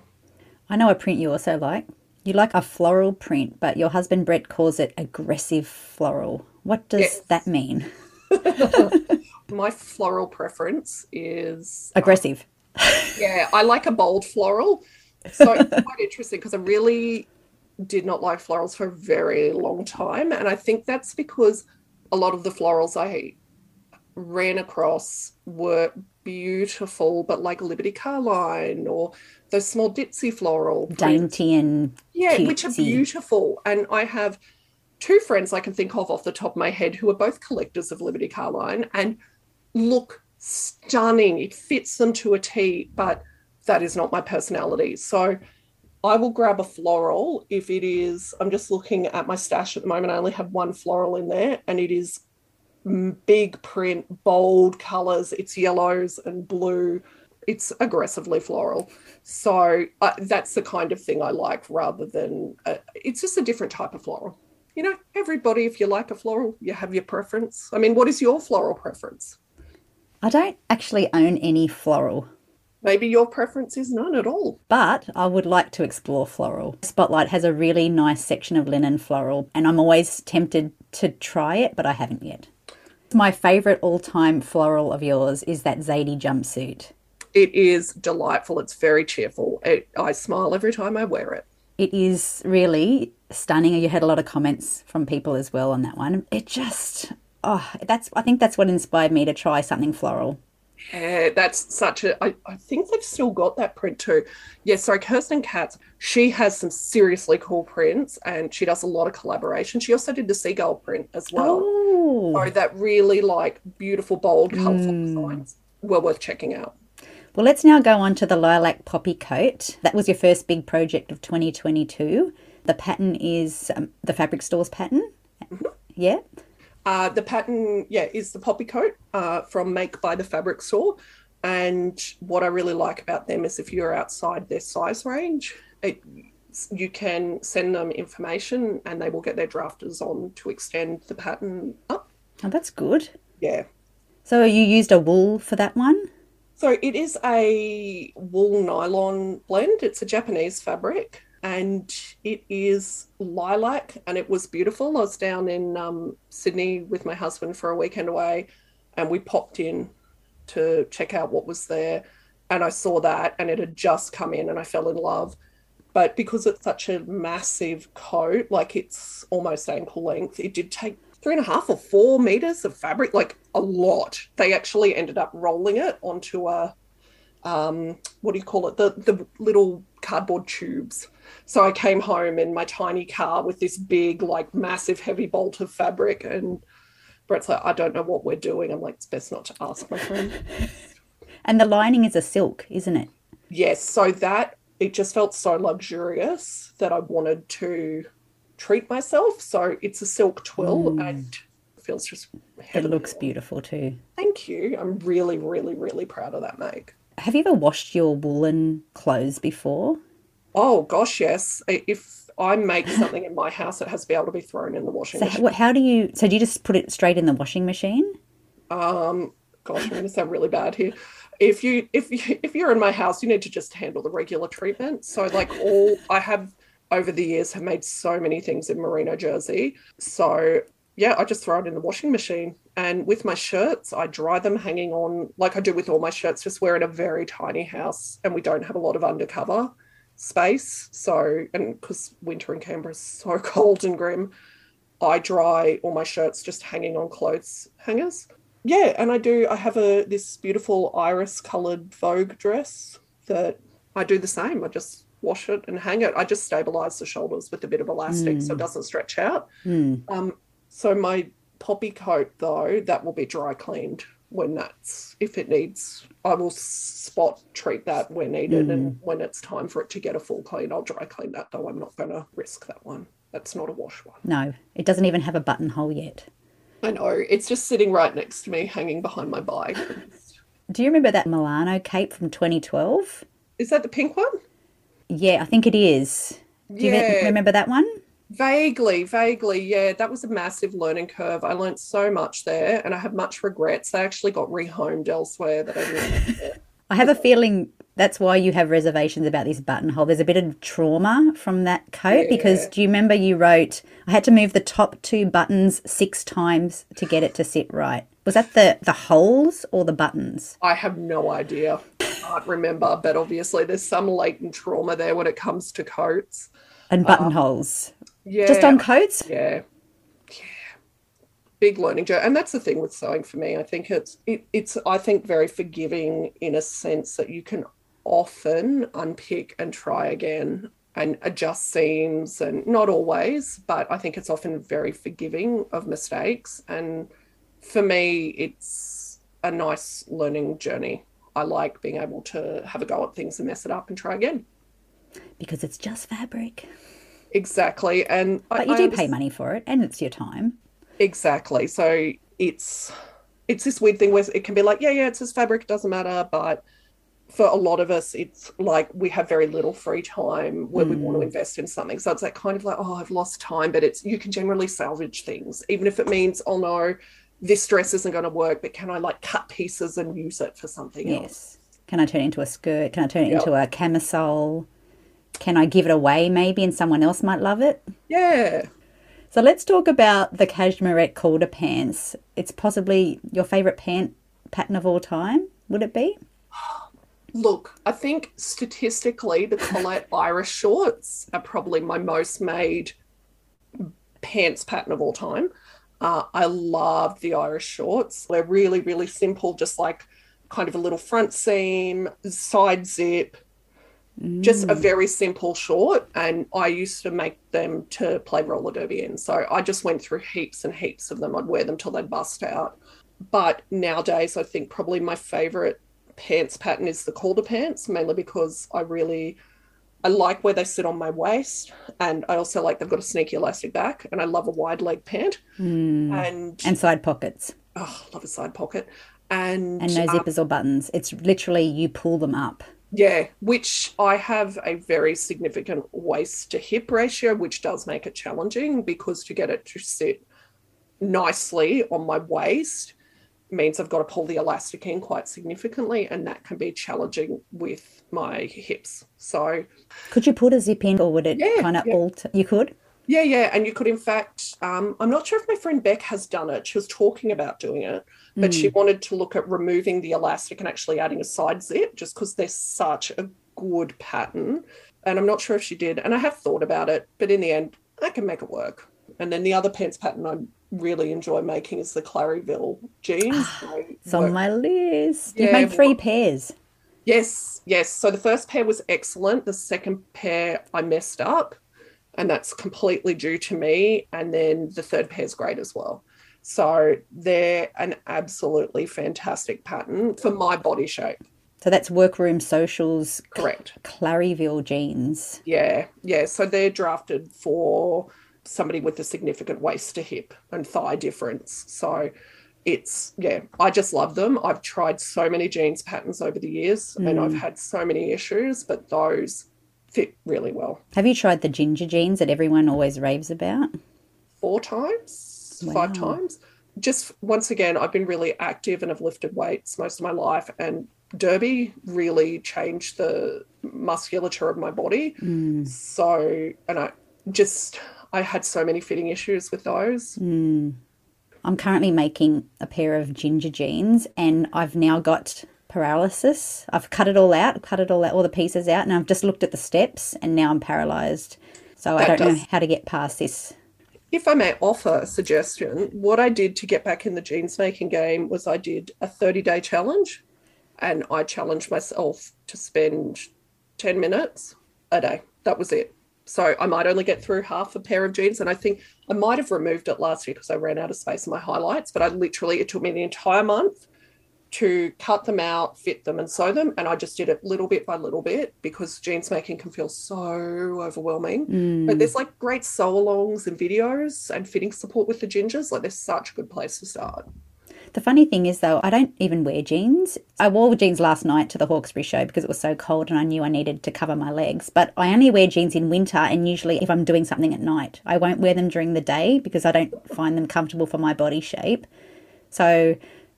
Speaker 1: I know a print you also like. You like a floral print but your husband Brett calls it aggressive floral. What does yes. that mean?
Speaker 2: My floral preference is um,
Speaker 1: aggressive.
Speaker 2: Yeah I like a bold floral so it's quite interesting because I really did not like florals for a very long time. And I think that's because a lot of the florals I ran across were beautiful, but like Liberty Carline or those small ditzy floral.
Speaker 1: Dainty and
Speaker 2: yeah, cutesy. which are beautiful. And I have two friends I can think of off the top of my head who are both collectors of Liberty Carline and look stunning. It fits them to a T, but that is not my personality. So I will grab a floral if it is. I'm just looking at my stash at the moment. I only have one floral in there, and it is big print, bold colors. It's yellows and blue. It's aggressively floral. So that's the kind of thing I like rather than uh, it's just a different type of floral. You know, everybody, if you like a floral, you have your preference. I mean, what is your floral preference?
Speaker 1: I don't actually own any floral.
Speaker 2: Maybe your preference is none at all.
Speaker 1: But I would like to explore floral. Spotlight has a really nice section of linen floral, and I'm always tempted to try it, but I haven't yet. My favourite all time floral of yours is that Zadie jumpsuit.
Speaker 2: It is delightful. It's very cheerful. It, I smile every time I wear it.
Speaker 1: It is really stunning. You had a lot of comments from people as well on that one. It just, oh, that's, I think that's what inspired me to try something floral.
Speaker 2: Yeah, that's such a. I, I think they've still got that print too. Yeah, sorry, Kirsten Katz, she has some seriously cool prints and she does a lot of collaboration. She also did the seagull print as well.
Speaker 1: Oh.
Speaker 2: So that really like beautiful, bold, colourful mm. designs. Well worth checking out.
Speaker 1: Well, let's now go on to the lilac poppy coat. That was your first big project of 2022. The pattern is um, the fabric stores pattern. Mm-hmm. Yeah.
Speaker 2: Uh, the pattern, yeah, is the poppy coat uh, from Make by the Fabric Store. And what I really like about them is if you're outside their size range, it, you can send them information and they will get their drafters on to extend the pattern up.
Speaker 1: Oh, that's good.
Speaker 2: Yeah.
Speaker 1: So you used a wool for that one?
Speaker 2: So it is a wool nylon blend. It's a Japanese fabric and it is lilac and it was beautiful. I was down in um, Sydney with my husband for a weekend away and we popped in to check out what was there. and I saw that and it had just come in and I fell in love. But because it's such a massive coat, like it's almost ankle length, it did take three and a half or four meters of fabric, like a lot. They actually ended up rolling it onto a um, what do you call it? The the little cardboard tubes. So I came home in my tiny car with this big, like massive, heavy bolt of fabric, and Brett's like, I don't know what we're doing. I'm like, it's best not to ask my friend.
Speaker 1: And the lining is a silk, isn't it?
Speaker 2: yes, so that it just felt so luxurious that I wanted to treat myself. So it's a silk twill mm. and it feels just
Speaker 1: It looks beautiful too.
Speaker 2: Thank you. I'm really, really, really proud of that make.
Speaker 1: Have you ever washed your woolen clothes before?
Speaker 2: Oh gosh, yes. If I make something in my house, it has to be able to be thrown in the washing
Speaker 1: So
Speaker 2: machine.
Speaker 1: how, how do you? So do you just put it straight in the washing machine?
Speaker 2: Um, gosh, I'm going to sound really bad here. If you if you if you're in my house, you need to just handle the regular treatment. So like all I have over the years have made so many things in merino jersey. So yeah, I just throw it in the washing machine. And with my shirts, I dry them hanging on like I do with all my shirts. Just we're in a very tiny house and we don't have a lot of undercover space. So and because winter in Canberra is so cold and grim, I dry all my shirts just hanging on clothes hangers. Yeah, and I do. I have a this beautiful iris colored Vogue dress that I do the same. I just wash it and hang it. I just stabilize the shoulders with a bit of elastic so it doesn't stretch out.
Speaker 1: Hmm.
Speaker 2: Um, so my poppy coat though, that will be dry cleaned when that's if it needs. I will spot treat that where needed, and mm. when it's time for it to get a full clean, I'll dry clean that. Though I'm not going to risk that one. That's not a wash one.
Speaker 1: No, it doesn't even have a buttonhole yet.
Speaker 2: I know it's just sitting right next to me, hanging behind my bike.
Speaker 1: Do you remember that Milano cape from 2012?
Speaker 2: Is that the pink one?
Speaker 1: Yeah, I think it is. Do you remember that one?
Speaker 2: Vaguely, vaguely, yeah. That was a massive learning curve. I learned so much there, and I have much regrets. I actually got rehomed elsewhere that I didn't.
Speaker 1: I have a feeling that's why you have reservations about this buttonhole. There's a bit of trauma from that coat because do you remember you wrote, I had to move the top two buttons six times to get it to sit right. Was that the, the holes or the buttons?
Speaker 2: I have no idea. I can't remember, but obviously there's some latent trauma there when it comes to coats.
Speaker 1: And um, buttonholes.
Speaker 2: Yeah,
Speaker 1: Just on coats?
Speaker 2: yeah, yeah. Big learning journey, and that's the thing with sewing for me. I think it's it, it's I think very forgiving in a sense that you can often unpick and try again and adjust seams, and not always, but I think it's often very forgiving of mistakes. And for me, it's a nice learning journey. I like being able to have a go at things and mess it up and try again.
Speaker 1: Because it's just fabric.
Speaker 2: Exactly, and I-
Speaker 1: But you do
Speaker 2: understand-
Speaker 1: pay money for it and it's your time.
Speaker 2: Exactly. So it's it's this weird thing where it can be like, yeah, yeah, it's just fabric, it doesn't matter. But for a lot of us, it's like we have very little free time where we want to mm. invest in something. So it's that kind of like, oh, I've lost time, but it's you can generally salvage things, even if it means, oh no, this dress isn't going to work, but can I like cut pieces and use it for something else?
Speaker 1: Can I turn it into a skirt? Can I turn it
Speaker 2: Yep.
Speaker 1: into a camisole? Can I give it away maybe and someone else might love it?
Speaker 2: Yeah.
Speaker 1: So let's talk about the Cashmerette Calder pants. It's possibly your favourite pant pattern of all time, would it be?
Speaker 2: Look, I think statistically, the Colette Iris shorts are probably my most made pants pattern of all time. Uh, I love the Iris shorts. They're really, really simple, just like kind of a little front seam, side zip, just a very simple short. And I used to make them to play roller derby in. So I just went through heaps and heaps of them. I'd wear them till they'd bust out. But nowadays, I think probably my favorite pants pattern is the Calder pants, mainly because I really I like where they sit on my waist, and I also like they've got a sneaky elastic back, and I love a wide leg pant, and,
Speaker 1: And side pockets
Speaker 2: oh, I love a side pocket, and,
Speaker 1: and no
Speaker 2: um,
Speaker 1: zippers or buttons. It's literally you pull them up.
Speaker 2: Yeah, which I have a very significant waist to hip ratio, which does make it challenging because to get it to sit nicely on my waist means I've got to pull the elastic in quite significantly, and that can be challenging with my hips. So
Speaker 1: Could you put a zip in or would it
Speaker 2: Yeah,
Speaker 1: kind of
Speaker 2: yeah.
Speaker 1: alter? You could?
Speaker 2: Yeah, yeah. And you could, in fact, um, I'm not sure if my friend Beck has done it. She was talking about doing it, but she wanted to look at removing the elastic and actually adding a side zip just because they're such a good pattern. And I'm not sure if she did. And I have thought about it, but in the end, I can make it work. And then the other pants pattern I really enjoy making is the Claryville jeans.
Speaker 1: It's on my list. You've made three pairs.
Speaker 2: Yes, yes. So the first pair was excellent. The second pair I messed up, and that's completely due to me. And then the third pair is great as well. So they're an absolutely fantastic pattern for my body shape.
Speaker 1: So that's Workroom Socials
Speaker 2: Correct.
Speaker 1: Claryville jeans.
Speaker 2: Yeah, yeah. So they're drafted for somebody with a significant waist to hip and thigh difference. So it's, yeah, I just love them. I've tried so many jeans patterns over the years and mm. I've had so many issues, but those fit really well.
Speaker 1: Have you tried the ginger jeans that everyone always raves about?
Speaker 2: Four times, five times. Just once again, I've been really active and have lifted weights most of my life. And Derby really changed the musculature of my body. Mm. So, and I just, I had so many fitting issues with those. Mm.
Speaker 1: I'm currently making a pair of ginger jeans and I've now got paralysis. I've cut it all out, cut it all out, all the pieces out, and I've just looked at the steps and now I'm paralyzed. So I don't know how to get past this.
Speaker 2: If I may offer a suggestion, what I did to get back in the jeans making game was I did a 30 day challenge and I challenged myself to spend 10 minutes a day. That was it. So I might only get through half a pair of jeans. And I think I might have removed it last year because I ran out of space in my highlights. But I literally, it took me the entire month to cut them out, fit them, and sew them. And I just did it little bit by little bit because jeans making can feel so overwhelming. But mm. there's like great sew alongs and videos and fitting support with the gingers. Like, there's such a good place to start.
Speaker 1: The funny thing is, though, I don't even wear jeans. I wore jeans last night to the Hawkesbury show because it was so cold and I knew I needed to cover my legs. But I only wear jeans in winter and usually if I'm doing something at night. I won't wear them during the day because I don't find them comfortable for my body shape. So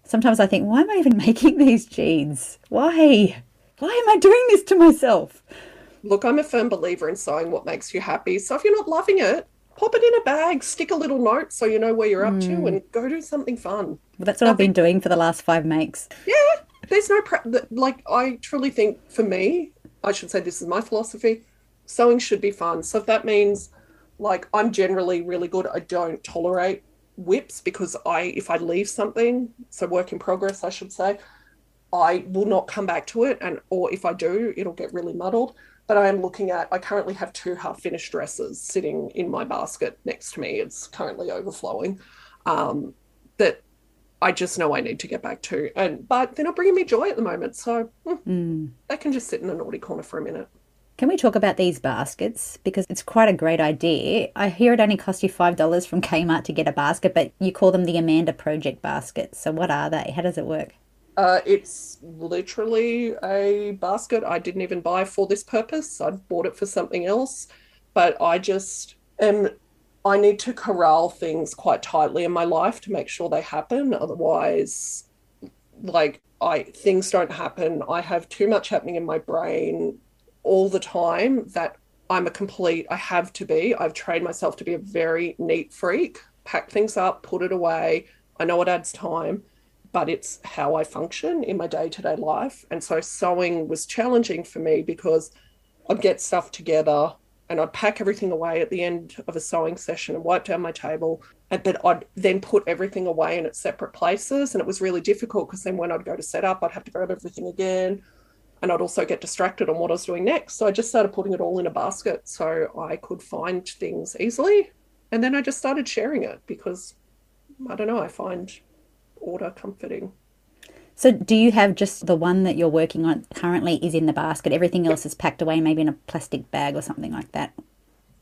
Speaker 1: sometimes I think, why am I even making these jeans? Why? Why am I doing this to myself?
Speaker 2: Look, I'm a firm believer in sewing what makes you happy. So if you're not loving it, pop it in a bag, stick a little note so you know where you're up to, hmm. and go do something fun.
Speaker 1: Well, that's what I've been doing for the last five makes.
Speaker 2: Yeah, there's no pre- like. I truly think for me, I should say this is my philosophy. Sewing should be fun. So if that means, like, I'm generally really good. I don't tolerate WIPs because I, if I leave something, so work in progress, I should say, I will not come back to it, and or if I do, it'll get really muddled. But I am looking at. I currently have two half finished dresses sitting in my basket next to me. It's currently overflowing. Um, that I just know I need to get back to. And but they're not bringing me joy at the moment, so hmm, they can just sit in a naughty corner for a minute.
Speaker 1: Can we talk about these baskets? Because it's quite a great idea. I hear it only cost you $5 from Kmart to get a basket, but you call them the Amanda Project baskets. So, what are they? How does it work?
Speaker 2: Uh, it's literally a basket I didn't even buy for this purpose. I bought it for something else, but I just am. I need to corral things quite tightly in my life to make sure they happen. Otherwise, like I things don't happen. I have too much happening in my brain all the time that I'm a complete. I have to be. I've trained myself to be a very neat freak. Pack things up, put it away. I know it adds time but it's how I function in my day to day life. And so sewing was challenging for me because I'd get stuff together and I'd pack everything away at the end of a sewing session and wipe down my table. And but I'd then put everything away in its separate places. And it was really difficult because then when I'd go to set up, I'd have to grab everything again. And I'd also get distracted on what I was doing next. So I just started putting it all in a basket so I could find things easily. And then I just started sharing it because I don't know, I find order comforting.
Speaker 1: So, do you have just the one that you're working on currently is in the basket? Everything else is packed away, maybe in a plastic bag or something like that?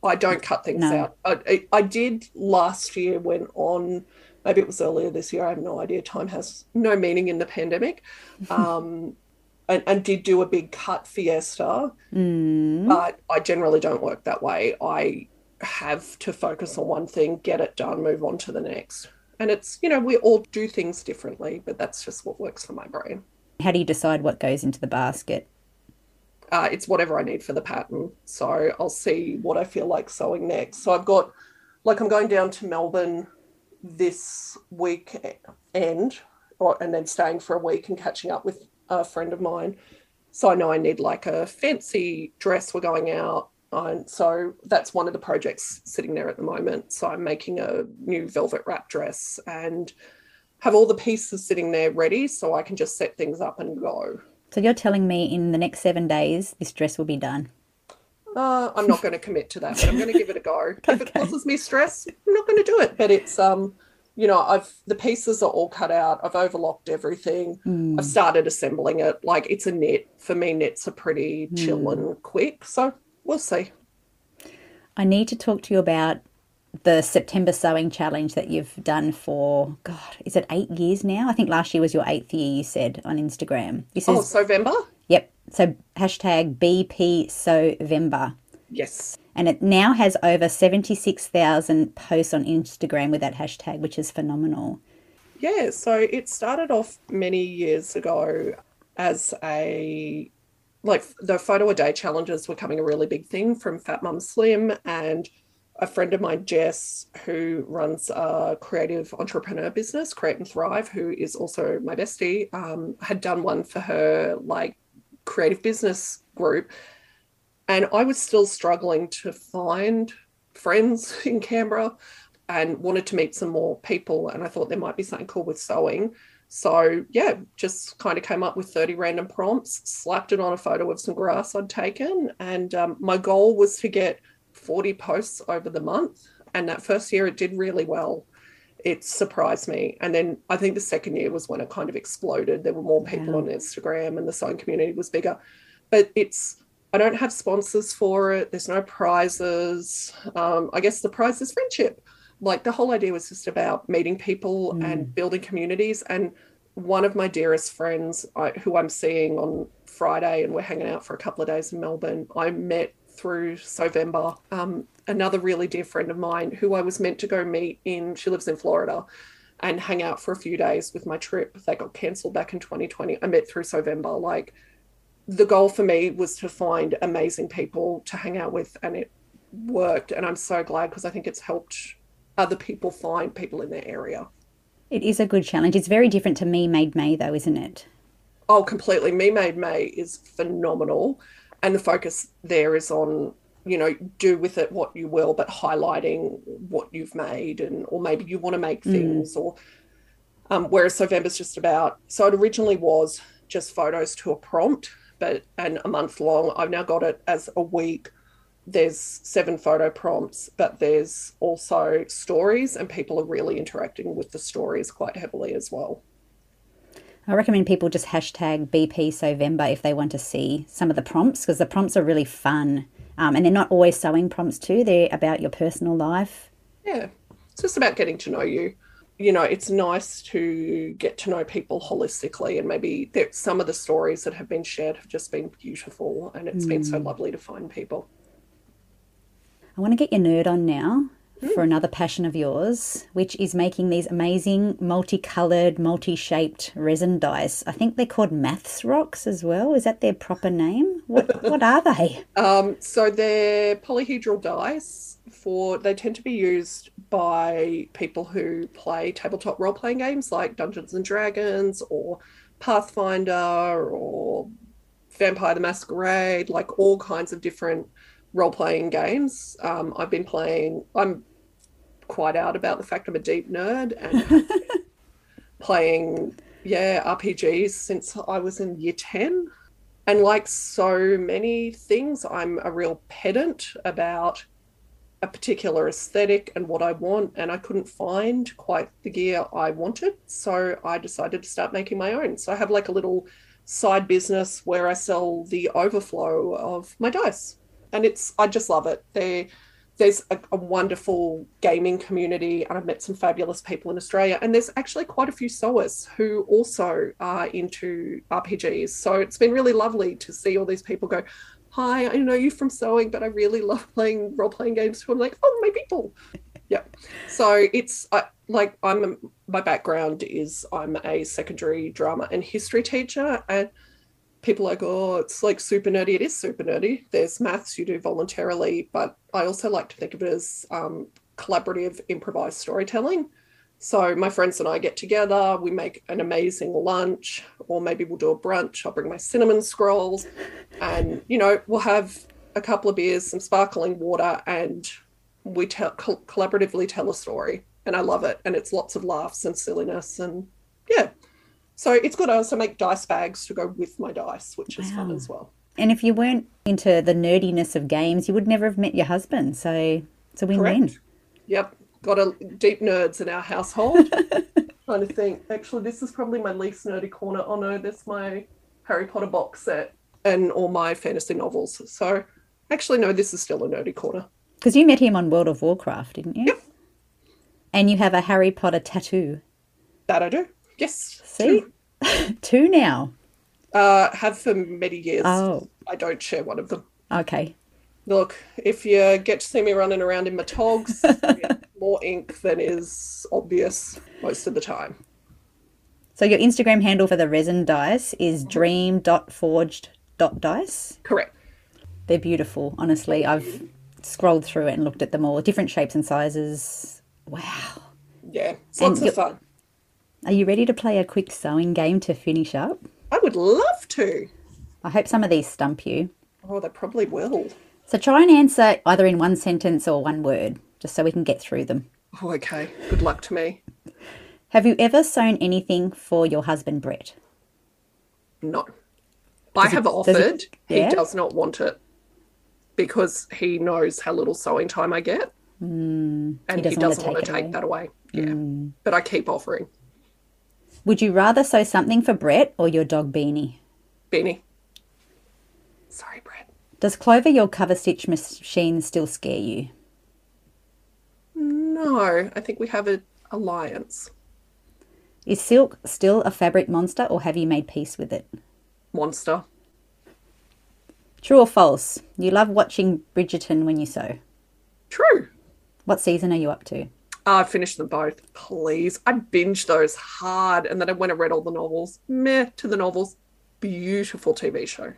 Speaker 2: I don't cut things
Speaker 1: No.
Speaker 2: out. I, I, I did last year when on, maybe it was earlier this year, I have no idea. Time has no meaning in the pandemic. Um, and, and did do a big cut fiesta. But I generally don't work that way. I have to focus on one thing, get it done, move on to the next. And it's, you know, we all do things differently, but that's just what works for my brain.
Speaker 1: How do you decide what goes into the basket?
Speaker 2: uh, it's whatever I need for the pattern. So I'll see what I feel like sewing next. So I've got, like, I'm going down to Melbourne this week end, or, and then staying for a week and catching up with a friend of mine. So I know I need like a fancy dress. We're going out. And so that's one of the projects sitting there at the moment. So I'm making a new velvet wrap dress and have all the pieces sitting there ready so I can just set things up and go.
Speaker 1: So you're telling me in the next seven days this dress will be done?
Speaker 2: Uh, I'm not going to commit to that, but I'm going to give it a go. okay. If it causes me stress, I'm not going to do it. But it's um, you know, I've the pieces are all cut out. I've overlocked everything. Mm. I've started assembling it. Like it's a knit. For me, knits are pretty chill mm. and quick. So we'll see.
Speaker 1: I need to talk to you about the September sewing challenge that you've done for God, is it eight years now? I think last year was your eighth year. You said on Instagram.
Speaker 2: This is, oh, November.
Speaker 1: Yep. So hashtag BP Sewvember.
Speaker 2: Yes.
Speaker 1: And it now has over seventy six thousand posts on Instagram with that hashtag, which is phenomenal.
Speaker 2: Yeah. So it started off many years ago as a like the photo a day challenges were becoming a really big thing from Fat Mum Slim and a friend of mine, Jess, who runs a creative entrepreneur business, Create and Thrive, who is also my bestie, um, had done one for her like creative business group. And I was still struggling to find friends in Canberra and wanted to meet some more people. And I thought there might be something cool with sewing. So, yeah, just kind of came up with 30 random prompts, slapped it on a photo of some grass I'd taken. And um, my goal was to get 40 posts over the month. And that first year, it did really well. It surprised me. And then I think the second year was when it kind of exploded. There were more people yeah. on Instagram and the sewing community was bigger. But it's, I don't have sponsors for it. There's no prizes. Um, I guess the prize is friendship. Like the whole idea was just about meeting people mm. and building communities. And one of my dearest friends, I, who I'm seeing on Friday, and we're hanging out for a couple of days in Melbourne, I met through Sewvember. Um, another really dear friend of mine who I was meant to go meet in, she lives in Florida, and hang out for a few days with my trip that got cancelled back in 2020. I met through Sewvember. Like the goal for me was to find amazing people to hang out with, and it worked. And I'm so glad because I think it's helped other people find people in their area.
Speaker 1: It is a good challenge. It's very different to Me Made May, though, isn't it?
Speaker 2: Oh, completely. Me Made May is phenomenal and the focus there is on you know do with it what you will but highlighting what you've made and or maybe you want to make mm. things mm. or um, whereas Sewvember's just about so it originally was just photos to a prompt but and a month long I've now got it as a week there's seven photo prompts but there's also stories and people are really interacting with the stories quite heavily as well
Speaker 1: I recommend people just hashtag BP Sewvember if they want to see some of the prompts because the prompts are really fun. Um, and they're not always sewing prompts too, they're about your personal life.
Speaker 2: Yeah, it's just about getting to know you. You know, it's nice to get to know people holistically, and maybe some of the stories that have been shared have just been beautiful, and it's mm. been so mm. lovely to find people.
Speaker 1: I want to get your nerd on now for another passion of yours, which is making these amazing multicolored, multi shaped resin dice. I think they're called maths rocks as well. Is that their proper name? What, what are they?
Speaker 2: Um, so they're polyhedral dice for, they tend to be used by people who play tabletop role playing games like Dungeons and Dragons or Pathfinder or Vampire the Masquerade, like all kinds of different role playing games. Um, I've been playing, I'm quite out about the fact I'm a deep nerd and playing, yeah, RPGs since I was in year 10. And like so many things, I'm a real pedant about a particular aesthetic and what I want, and I couldn't find quite the gear I wanted. So I decided to start making my own. So I have like a little side business where I sell the overflow of my dice and it's I just love it. There, there's a, a, wonderful gaming community, and I've met some fabulous people in Australia. And there's actually quite a few sewers who also are into RPGs. So it's been really lovely to see all these people go. Hi, I know you from sewing, but I really love playing role playing games too. I'm like, oh, my people. yeah. So it's I, like I'm my background is I'm a secondary drama and history teacher, and people are like, oh, it's like super nerdy. It is super nerdy. There's maths you do voluntarily, but I also like to think of it as um, collaborative improvised storytelling. So my friends and I get together, we make an amazing lunch, or maybe we'll do a brunch. I'll bring my cinnamon scrolls, and you know we'll have a couple of beers, some sparkling water, and we tell co- collaboratively tell a story. And I love it, and it's lots of laughs and silliness, and yeah. So it's good. I also make dice bags to go with my dice, which is fun as well.
Speaker 1: And if you weren't into the nerdiness of games, you would never have met your husband. So it's a win-win.
Speaker 2: Correct. Yep. Got a deep nerds in our household. Trying to think. Actually, this is probably my least nerdy corner. Oh no, there's my Harry Potter box set and all my fantasy novels. So actually, no, this is still a nerdy corner.
Speaker 1: Because you met him on World of Warcraft, didn't you? Yep. And you have a Harry Potter tattoo.
Speaker 2: That I do. Yes.
Speaker 1: See?
Speaker 2: Two.
Speaker 1: Two now.
Speaker 2: Uh, have for many years.
Speaker 1: Oh,
Speaker 2: I don't share one of them.
Speaker 1: okay.
Speaker 2: Look, if you get to see me running around in my togs, more ink than is obvious most of the time.
Speaker 1: So your Instagram handle for the resin dice is dream.forged.dice.
Speaker 2: Correct.
Speaker 1: They're beautiful, honestly. I've scrolled through it and looked at them all, different shapes and sizes. Wow.
Speaker 2: Yeah,
Speaker 1: And
Speaker 2: lots of fun.
Speaker 1: Are you ready to play a quick sewing game to finish up?
Speaker 2: I would love to.
Speaker 1: I hope some of these stump you.
Speaker 2: Oh, they probably will.
Speaker 1: So try and answer either in one sentence or one word, just so we can get through them.
Speaker 2: Oh, okay. Good luck to me.
Speaker 1: Have you ever sewn anything for your husband, Brett?
Speaker 2: No. I have
Speaker 1: does
Speaker 2: offered.
Speaker 1: it- yeah?
Speaker 2: He does not want it because he knows how little sewing time I get. Hmm. and he
Speaker 1: doesn't
Speaker 2: doesn't,
Speaker 1: wanna
Speaker 2: want
Speaker 1: take
Speaker 2: to take that away. Yeah. Hmm. But I keep offering.
Speaker 1: Would you rather sew something for Brett or your dog Beanie?
Speaker 2: Beanie. Sorry, Brett.
Speaker 1: Does Clover, your cover stitch machine, still scare you?
Speaker 2: No, I think we have an alliance.
Speaker 1: Is silk still a fabric monster or have you made peace with it?
Speaker 2: Monster.
Speaker 1: True or false? You love watching Bridgerton when you sew.
Speaker 2: True.
Speaker 1: What season are you up to?
Speaker 2: Uh, I finished them both. Please. I binged those hard and then I went and read all the novels. Meh to the novels. Beautiful TV show.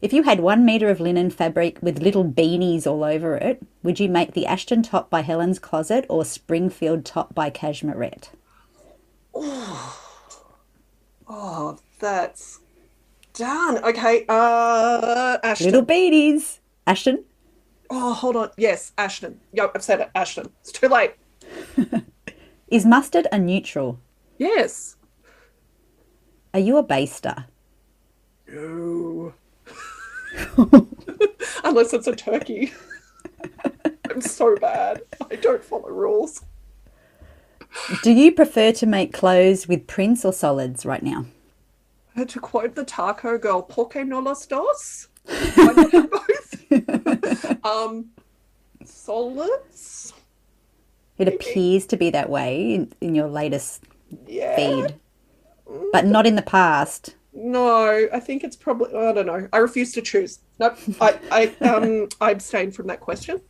Speaker 1: If you had one metre of linen fabric with little beanies all over it, would you make the Ashton top by Helen's Closet or Springfield top by Cashmerette?
Speaker 2: Oh, that's done. Okay. Uh, Ashton.
Speaker 1: Little beanies! Ashton?
Speaker 2: Oh, hold on. Yes, Ashton. Yep, I've said it. Ashton. It's too late.
Speaker 1: Is mustard a neutral?
Speaker 2: Yes.
Speaker 1: Are you a baster?
Speaker 2: No. Unless it's a turkey. I'm so bad. I don't follow rules.
Speaker 1: Do you prefer to make clothes with prints or solids right now?
Speaker 2: To quote the taco girl, "Por qué no los dos?" Both? um, solids.
Speaker 1: It appears to be that way in, in your latest
Speaker 2: Yeah.
Speaker 1: feed, but not in the past.
Speaker 2: No, I think it's probably. I don't know. I refuse to choose. Nope. I I um I abstain from that question.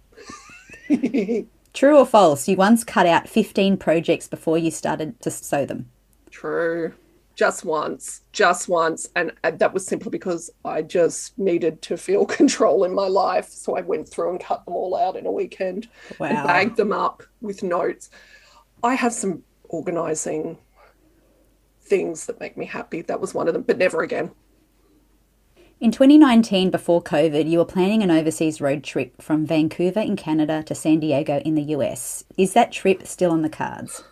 Speaker 1: True or false? You once cut out 15 projects before you started to sew them.
Speaker 2: True. Just once, just once, and that was simply because I just needed to feel control in my life. So I went through and cut them all out in a weekend and
Speaker 1: Wow.
Speaker 2: bagged them up with notes. I have some organizing things that make me happy. That was one of them, but never again.
Speaker 1: In 2019, before COVID, you were planning an overseas road trip from Vancouver in Canada to San Diego in the US. Is that trip still on the cards?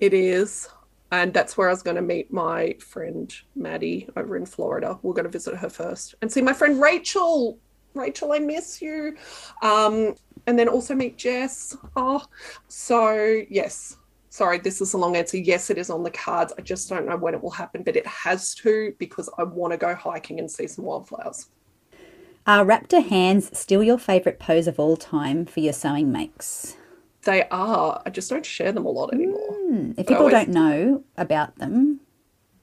Speaker 2: It is. And that's where I was going to meet my friend Maddie over in Florida. We're going to visit her first and see my friend Rachel. Rachel, I miss you. Um, and then also meet Jess. Oh, so yes. Sorry, this is a long answer. Yes, it is on the cards. I just don't know when it will happen, but it has to because I want to go hiking and see some wildflowers.
Speaker 1: Are raptor hands still your favourite pose of all time for your sewing makes?
Speaker 2: They are. I just don't share them a lot anymore. Hmm.
Speaker 1: If people
Speaker 2: always-
Speaker 1: don't know about them,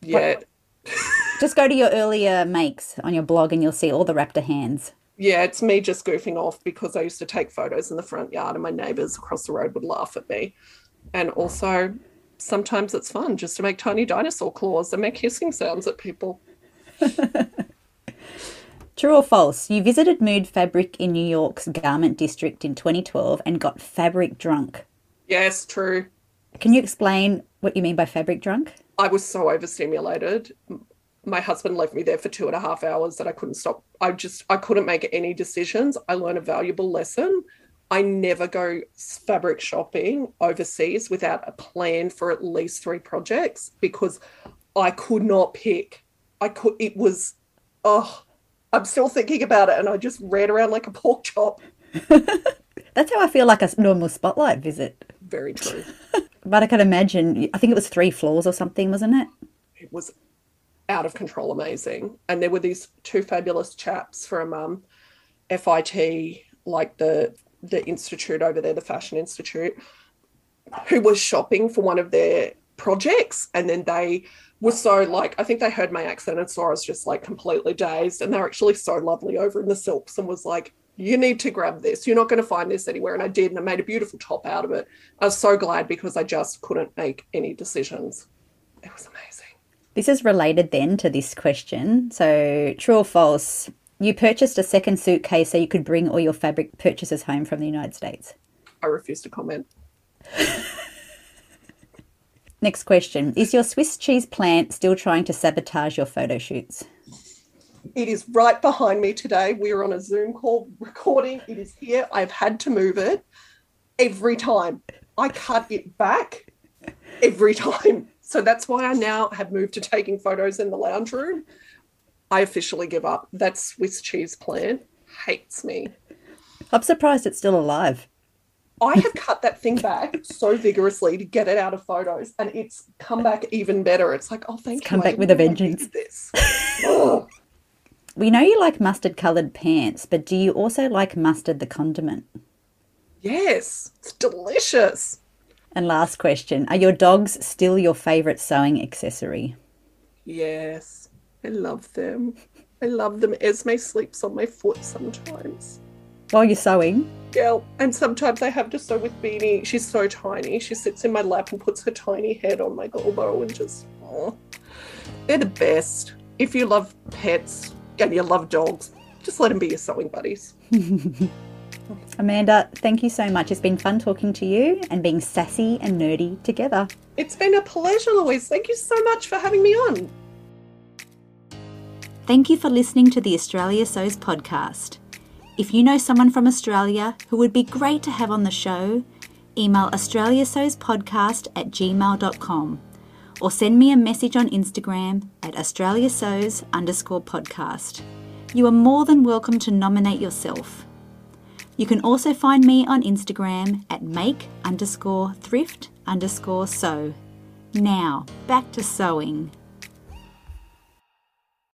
Speaker 2: Yeah.
Speaker 1: just go to your earlier makes on your blog and you'll see all the raptor hands.
Speaker 2: Yeah, it's me just goofing off because I used to take photos in the front yard and my neighbors across the road would laugh at me. And also, sometimes it's fun just to make tiny dinosaur claws and make hissing sounds at people.
Speaker 1: True or false? You visited Mood Fabric in New York's garment district in 2012 and got fabric drunk.
Speaker 2: Yes, true.
Speaker 1: Can you explain what you mean by fabric drunk?
Speaker 2: I was so overstimulated. My husband left me there for two and a half hours that I couldn't stop. I just I couldn't make any decisions. I learned a valuable lesson. I never go fabric shopping overseas without a plan for at least three projects because I could not pick. I could it was oh I'm still thinking about it and I just ran around like a pork chop.
Speaker 1: That's how I feel like a normal spotlight visit.
Speaker 2: Very true.
Speaker 1: But I can imagine, I think it was three floors or something, wasn't it?
Speaker 2: it was out of control amazing. And there were these two fabulous chaps from um, FIT, like the the institute over there, the Fashion Institute, who was shopping for one of their projects. And then they were so like, I think they heard my accent and saw I was just like completely dazed. And they're actually so lovely over in the silks and was like, you need to grab this. You're not going to find this anywhere. And I did. And I made a beautiful top out of it. I was so glad because I just couldn't make any decisions. It was amazing.
Speaker 1: This is related then to this question. So, true or false? You purchased a second suitcase so you could bring all your fabric purchases home from the United States.
Speaker 2: I refuse to comment.
Speaker 1: Next question Is your Swiss cheese plant still trying to sabotage your photo shoots?
Speaker 2: It is right behind me today. We are on a Zoom call recording. It is here. I've had to move it every time. I cut it back every time. So that's why I now have moved to taking photos in the lounge room. I officially give up. That Swiss cheese plant hates me.
Speaker 1: I'm surprised it's still alive.
Speaker 2: I have cut that thing back so vigorously to get it out of photos, and it's come back even better. It's like, oh, thank
Speaker 1: It's
Speaker 2: you.
Speaker 1: come
Speaker 2: I
Speaker 1: back with a vengeance.
Speaker 2: This. Oh,
Speaker 1: We know you like mustard coloured pants, but do you also like mustard the condiment?
Speaker 2: yes, it's delicious.
Speaker 1: And last question Are your dogs still your favourite sewing accessory?
Speaker 2: Yes, I love them. I love them. Esme sleeps on my foot sometimes.
Speaker 1: While you're sewing,
Speaker 2: Yeah, and sometimes I have to sew with Beanie. She's so tiny. She sits in my lap and puts her tiny head on my elbow and just, oh, they're the best. If you love pets and you love dogs, just let them be your sewing buddies.
Speaker 1: Amanda, thank you so much. It's been fun talking to you and being sassy and nerdy together.
Speaker 2: It's been a pleasure, Louise. Thank you so much for having me on.
Speaker 1: Thank you for listening to the Australia Sews podcast. If you know someone from Australia who would be great to have on the show, email australiasewspodcast at gmail.com or send me a message on Instagram at australiasews underscore podcast. You are more than welcome to nominate yourself. You can also find me on Instagram at make underscore thrift underscore sew. Now, back to sewing.